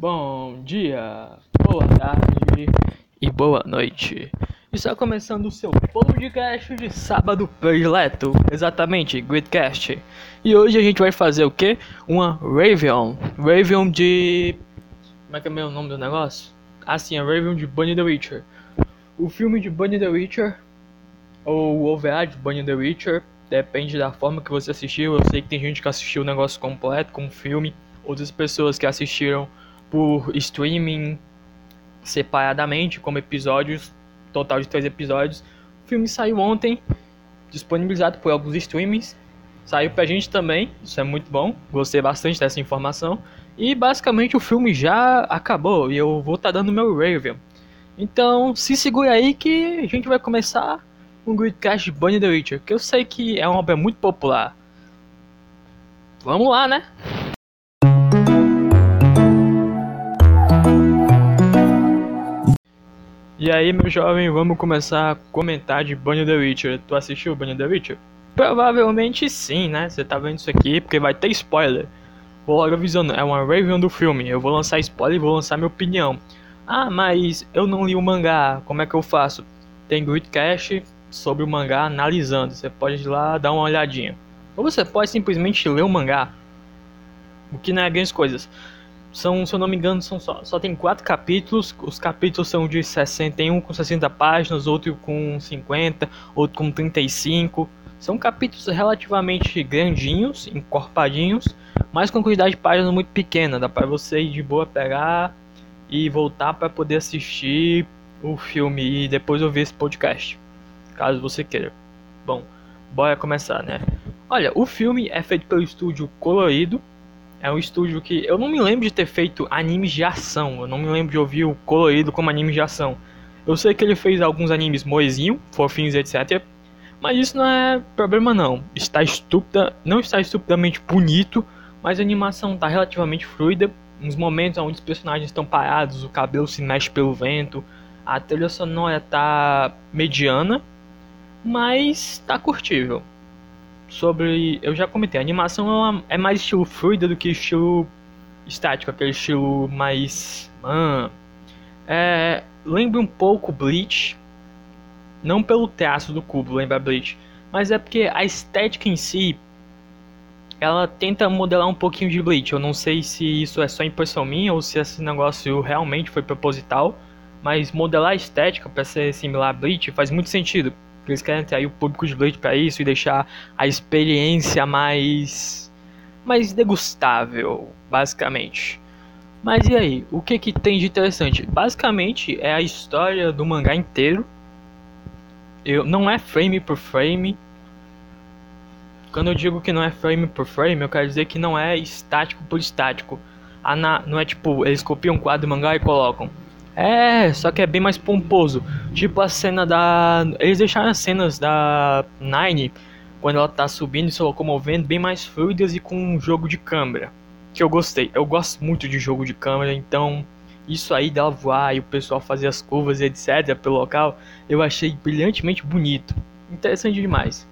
Bom dia, boa tarde e boa noite. Está começando o seu podcast de sábado predileto, exatamente, Gridcast. E hoje a gente vai fazer o quê? Uma Ravion. Ravion de... como é que é o nome do negócio? Ah sim, a Ravion de Bunny the Witcher. O filme de Bunny the Witcher, ou o OVA de Bunny the Witcher, depende da forma que você assistiu. Eu sei que tem gente que assistiu o negócio completo, com o filme, outras pessoas que assistiram por streaming separadamente, como episódios, total de três episódios. O filme saiu ontem, disponibilizado por alguns streamings. Saiu pra gente também, isso é muito bom, gostei bastante dessa informação. E basicamente o filme já acabou e eu vou estar tá dando meu review. Então se segura aí que a gente vai começar um Gridcast de Bunny the Witcher, que eu sei que é uma obra muito popular. Vamos lá, né? E aí, meu jovem, vamos começar a comentar de Bunny the Witcher. Tu assistiu Bunny the Witcher? Provavelmente sim, né? Você tá vendo isso aqui porque vai ter spoiler. Vou logo avisando, é uma review do filme. Eu vou lançar spoiler e vou lançar minha opinião. Ah, mas eu não li o mangá, como é que eu faço? Tem Gridcast sobre o mangá analisando. Você pode ir lá dar uma olhadinha. Ou você pode simplesmente ler o mangá. O que não é grandes coisas. São, se eu não me engano, são só, só tem quatro capítulos. Os capítulos são de 61 com 60 páginas, outro com 50, outro com 35. São capítulos relativamente grandinhos, encorpadinhos, mas com quantidade de páginas muito pequena. Dá para você ir de boa pegar e voltar para poder assistir o filme e depois ouvir esse podcast, caso você queira. Bom, bora começar, né? Olha, o filme é feito pelo estúdio Colorido, é um estúdio que eu não me lembro de ter feito animes de ação. Eu não me lembro de ouvir o colorido como anime de ação. Eu sei que ele fez alguns animes moezinho, fofinhos, etc. Mas isso não é problema não. Está estúpida, não está estupidamente bonito, mas a animação está relativamente fluida. Uns momentos onde os personagens estão parados, o cabelo se mexe pelo vento, a trilha sonora está mediana, mas está curtível sobre. Eu já comentei, a animação é, é mais estilo fluida do que estilo estático, aquele estilo mais. Man, é, lembra um pouco Bleach. Não pelo traço do cubo, lembra Bleach. Mas é porque a estética em si. Ela tenta modelar um pouquinho de Bleach. Eu não sei se isso é só impressão minha ou se esse negócio realmente foi proposital. Mas modelar a estética para ser similar a Bleach faz muito sentido eles querem atrair o público de Blade para isso e deixar a experiência mais mais degustável, basicamente. Mas e aí, o que que tem de interessante? Basicamente é a história do mangá inteiro. Eu, não é frame por frame. Quando eu digo que não é frame por frame, eu quero dizer que não é estático por estático. Na, não é tipo, eles copiam um quadro mangá e colocam. É, só que é bem mais pomposo. Tipo a cena da. Eles deixaram as cenas da Nine, quando ela tá subindo e se locomovendo, bem mais fluidas e com um jogo de câmera. Que eu gostei. Eu gosto muito de jogo de câmera, então isso aí dela voar e o pessoal fazer as curvas e etc. pelo local, eu achei brilhantemente bonito. Interessante demais.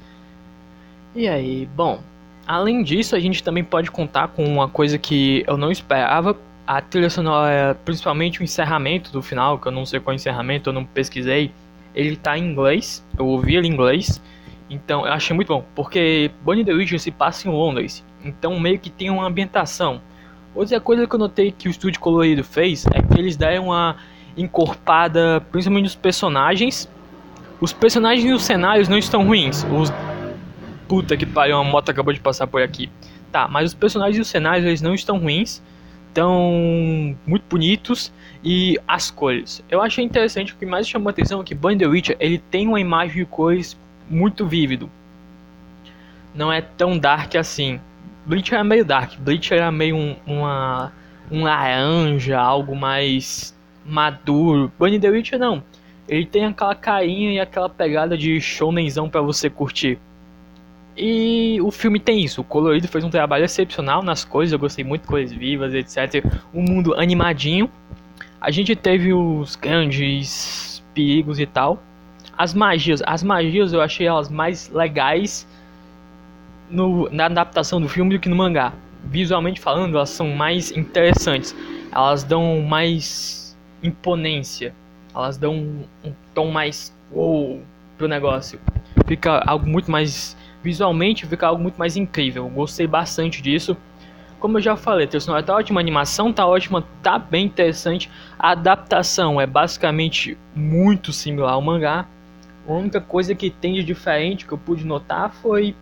E aí, bom. Além disso, a gente também pode contar com uma coisa que eu não esperava, a trilha sonora, principalmente o encerramento do final, que eu não sei qual é o encerramento, eu não pesquisei, ele tá em inglês, eu ouvi ele em inglês, então eu achei muito bom, porque Bunny the Witcher se passa em Londres, então meio que tem uma ambientação. Outra coisa que eu notei que o estúdio colorido fez é que eles deram uma encorpada, principalmente nos personagens. Os personagens e os cenários não estão ruins. Os puta que pariu, uma moto acabou de passar por aqui. Tá, mas os personagens e os cenários eles não estão ruins estão muito bonitos e as cores. Eu achei interessante, o que mais chamou a atenção é que Bunny the Witcher ele tem uma imagem de cores muito vívido. Não é tão dark assim. Bleach era meio dark, Bleach era meio um, uma, um laranja, algo mais maduro. Bunny the Witcher não. Ele tem aquela carinha e aquela pegada de shonenzão para você curtir. E o filme tem isso. O colorido fez um trabalho excepcional nas cores, eu gostei muito de cores vivas, etc. Um mundo animadinho. A gente teve os grandes perigos e tal. As magias, as magias eu achei elas mais legais no, na adaptação do filme do que no mangá. Visualmente falando, elas são mais interessantes. Elas dão mais imponência Elas dão um, um tom mais wow pro negócio. Fica algo muito mais visualmente, fica algo muito mais incrível. Gostei bastante disso. Como eu já falei, a tá ótima, a animação tá ótima, tá bem interessante. A adaptação é basicamente muito similar ao mangá. A única coisa que tem de diferente que eu pude notar foi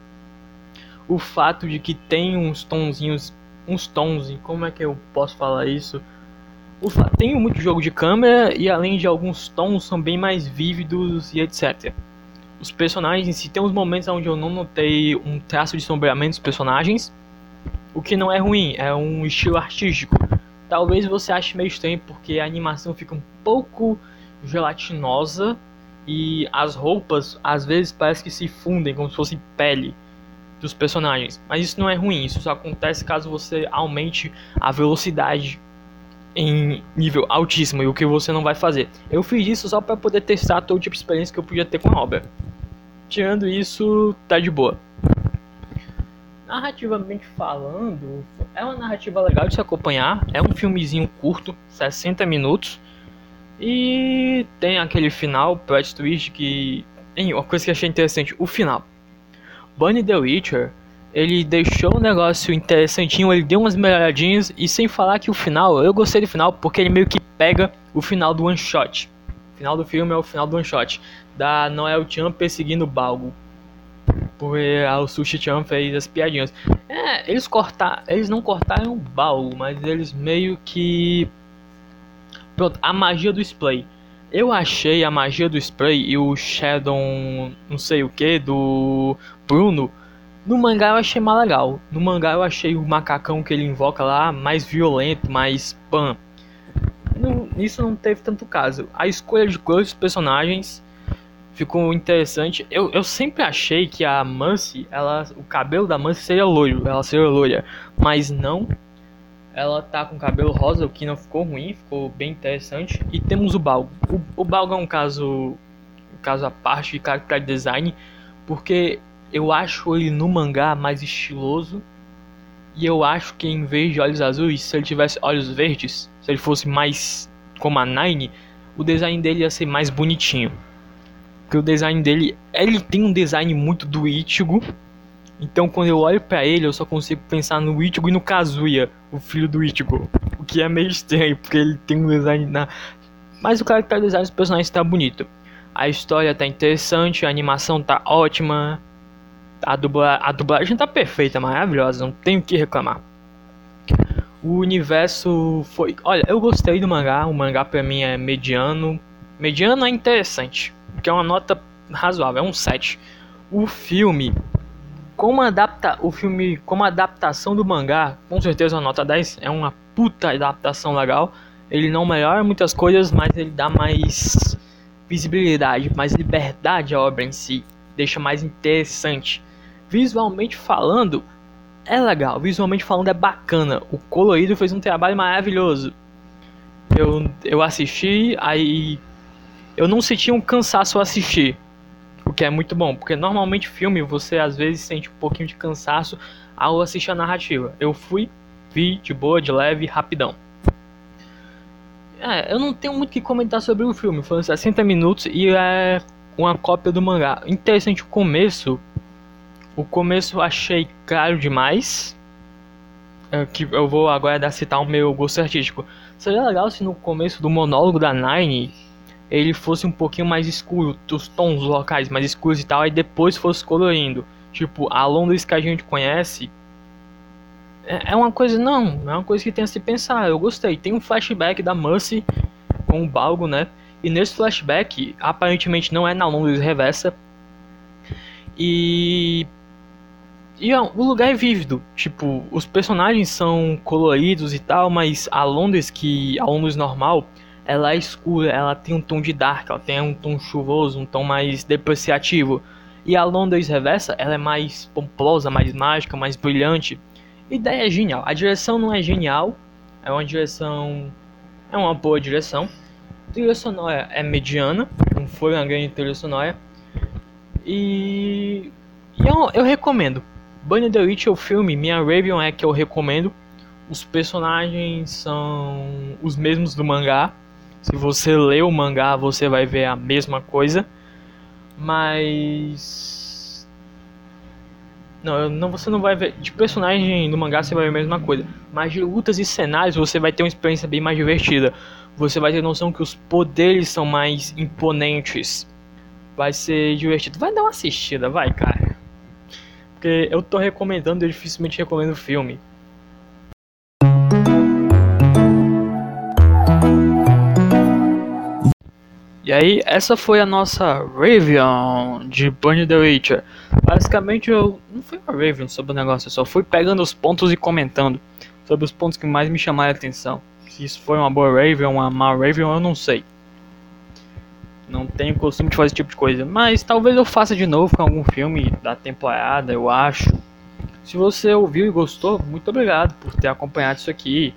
o fato de que tem uns tonzinhos, uns tons, como é que eu posso falar isso? O, tem muito jogo de câmera e além de alguns tons são bem mais vívidos e etc. Os personagens em si tem uns momentos onde eu não notei um traço de sombreamento dos personagens, o que não é ruim, é um estilo artístico. Talvez você ache meio estranho porque a animação fica um pouco gelatinosa e as roupas às vezes parece que se fundem como se fosse pele dos personagens. Mas isso não é ruim, isso só acontece caso você aumente a velocidade em nível altíssimo e o que você não vai fazer. Eu fiz isso só para poder testar todo tipo de experiência que eu podia ter com a obra. Tirando isso, tá de boa. Narrativamente falando, é uma narrativa legal de se acompanhar. É um filmezinho curto, 60 minutos. E tem aquele final, plot twist, que. Hein, uma coisa que achei interessante: o final. Bunny the Witcher, ele deixou o negócio interessantinho, ele deu umas melhoradinhas. E sem falar que o final, eu gostei do final porque ele meio que pega o final do one shot. O final do filme é o final do one shot. Da Noel Chan perseguindo o Balgo porque o Sushi Chan fez as piadinhas. É, eles cortaram, eles não cortaram o baú, mas eles meio que pronto, a magia do spray. Eu achei a magia do spray e o Shadow, não sei o que, do Bruno. No mangá eu achei mais legal. No mangá eu achei o macacão que ele invoca lá mais violento, mais pan. Isso não teve tanto caso. A escolha de cores dos personagens ficou interessante. Eu, eu sempre achei que a Mancy, ela, o cabelo da Mancy seria loiro, ela seria loira, mas não. Ela tá com cabelo rosa, o que não ficou ruim, ficou bem interessante. E temos o Balgo. O, o Balgo é um caso, um caso à parte de character design, porque eu acho ele no mangá mais estiloso. E eu acho que em vez de olhos azuis, se ele tivesse olhos verdes, se ele fosse mais como a Nine, o design dele ia ser mais bonitinho. Porque o design dele, ele tem um design muito do Ichigo. Então quando eu olho para ele, eu só consigo pensar no Ichigo e no Kazuya, o filho do Ichigo. O que é meio estranho, porque ele tem um design na... Mas o character design dos personagens tá bonito. A história tá interessante, a animação tá ótima. A, dubla... a dublagem tá perfeita, maravilhosa, não tenho o que reclamar. O universo foi... Olha, eu gostei do mangá, o mangá pra mim é mediano. Mediano é interessante que é uma nota razoável, é um 7. O filme, como adapta o filme, como adaptação do mangá, com certeza uma nota 10, é uma puta adaptação legal. Ele não melhora muitas coisas, mas ele dá mais visibilidade, mais liberdade à obra em si, deixa mais interessante. Visualmente falando, é legal, visualmente falando é bacana. O colorido fez um trabalho maravilhoso. Eu, eu assisti, aí eu não senti um cansaço ao assistir, o que é muito bom, porque normalmente filme você às vezes sente um pouquinho de cansaço ao assistir a narrativa. Eu fui, vi de boa, de leve, rapidão. É, eu não tenho muito o que comentar sobre o filme, foram 60 minutos e é uma cópia do mangá. Interessante o começo. O começo achei caro demais. É, que eu vou agora dar citar o meu gosto artístico. Seria legal se no começo do monólogo da Nine ele fosse um pouquinho mais escuro, os tons locais mais escuros e tal, e depois fosse colorindo. Tipo, a Londres que a gente conhece é, é uma coisa, não, é uma coisa que tem a se pensar. Eu gostei. Tem um flashback da Mercy com o Balgo, né? E nesse flashback, aparentemente não é na Londres reversa. E. E ó, o lugar é vívido. Tipo, os personagens são coloridos e tal, mas a Londres, que. A Londres normal ela é escura, ela tem um tom de dark, ela tem um tom chuvoso, um tom mais depreciativo. E a Londres reversa, ela é mais pomposa, mais mágica, mais brilhante. Ideia é genial. A direção não é genial, é uma direção. É uma boa direção. A trilha sonora é mediana, não foi uma grande trilha sonora. E. e eu, eu recomendo. Bunny the Witch é o filme, minha Raven é que eu recomendo. Os personagens são os mesmos do mangá Se você lê o mangá, você vai ver a mesma coisa. Mas. Não, não, você não vai ver. De personagem no mangá você vai ver a mesma coisa. Mas de lutas e cenários você vai ter uma experiência bem mais divertida. Você vai ter noção que os poderes são mais imponentes. Vai ser divertido. Vai dar uma assistida, vai, cara. Porque eu tô recomendando, eu dificilmente recomendo filme. E aí, essa foi a nossa review de Bunny the Witcher. Basicamente, eu não fui uma review sobre o negócio, eu só fui pegando os pontos e comentando sobre os pontos que mais me chamaram a atenção. Se isso foi uma boa review, uma má review, eu não sei. Não tenho costume de fazer esse tipo de coisa, mas talvez eu faça de novo com algum filme da temporada, eu acho. Se você ouviu e gostou, muito obrigado por ter acompanhado isso aqui.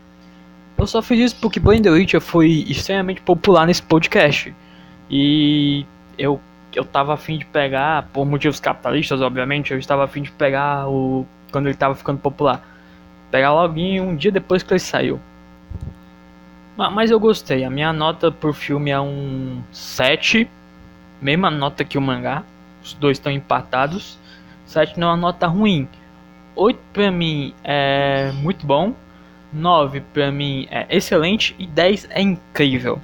Eu só fiz isso porque the Witcher foi extremamente popular nesse podcast. E eu, eu tava afim de pegar, por motivos capitalistas, obviamente, eu estava afim de pegar o. quando ele tava ficando popular. Pegar logo um dia depois que ele saiu. Mas eu gostei, a minha nota por filme é um 7, mesma nota que o mangá, os dois estão empatados. 7 não é uma nota ruim. 8 pra mim é muito bom, 9 pra mim é excelente e 10 é incrível.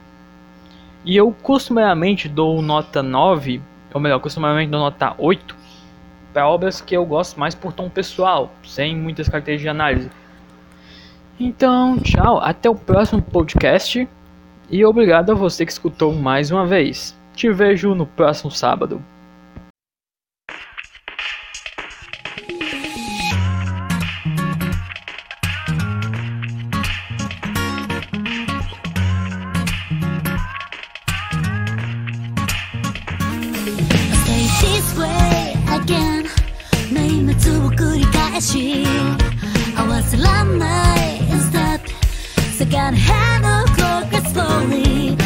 E eu costumeiramente dou nota 9, ou melhor, costumeiramente dou nota 8 para obras que eu gosto mais por tom pessoal, sem muitas características de análise. Então, tchau, até o próximo podcast e obrigado a você que escutou mais uma vez. Te vejo no próximo sábado. again 年末を繰り返し合わせらんない got hand of slowly